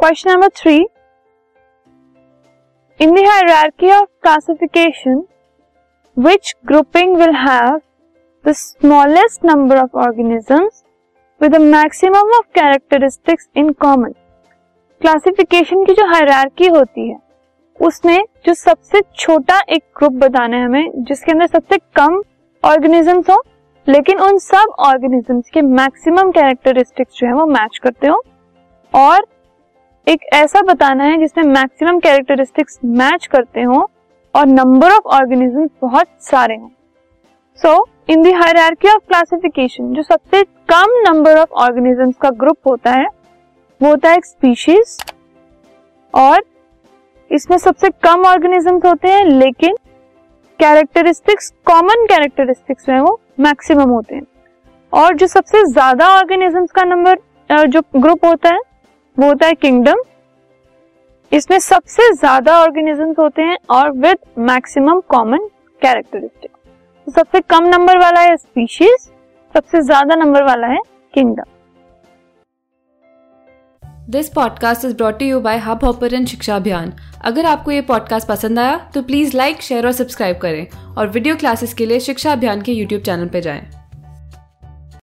Question number three in the of classification which grouping will have the smallest number of organisms with the of characteristics in common classification की जो hierarchy होती है उसमें जो सबसे छोटा एक ग्रुप बताना है हमें, जिसके अंदर सबसे कम ऑर्गेनिजम्स हो, लेकिन उन सब ऑर्गेनिजम्स के मैक्सिमम कैरेक्टरिस्टिक्स जो है वो मैच करते हो, और एक ऐसा बताना है जिसमें मैक्सिमम कैरेक्टरिस्टिक्स मैच करते हो और नंबर ऑफ़ ऑर्गेनिज्म बहुत सारे हों। So in the hierarchy of classification जो सबसे कम नंबर ऑफ़ ऑर्गेनिजम्स का ग्रुप होता है, वो होता है एक स्पीशीज और इसमें सबसे कम ऑर्गेनिजम्स होते हैं, लेकिन कैरेक्टरिस्टिक्स कॉमन कैरेक्टरिस्टिक्स है वो मैक्सिमम होते हैं। और जो सबसे ज़्यादा ऑर्गेनिजम्स का नंबर जो ग्रुप होता है वो होता है किंगडम इसमें सबसे ज़्यादा ऑर्गेनिजम्स होते हैं और विद मैक्सिमम कॉमन कैरेक्टरिस्टिक सबसे कम नंबर वाला है स्पीशीज सबसे ज़्यादा नंबर वाला है kingdom this podcast is brought you by Hubhopper Shiksha Abhiyan अगर आपको ये पॉडकास्ट पसंद आया तो प्लीज़ लाइक शेयर और सब्सक्राइब करें। और वीडियो क्लासेस के लिए शिक्षा अभियान के यूट्यूब चैनल पर जाएँ।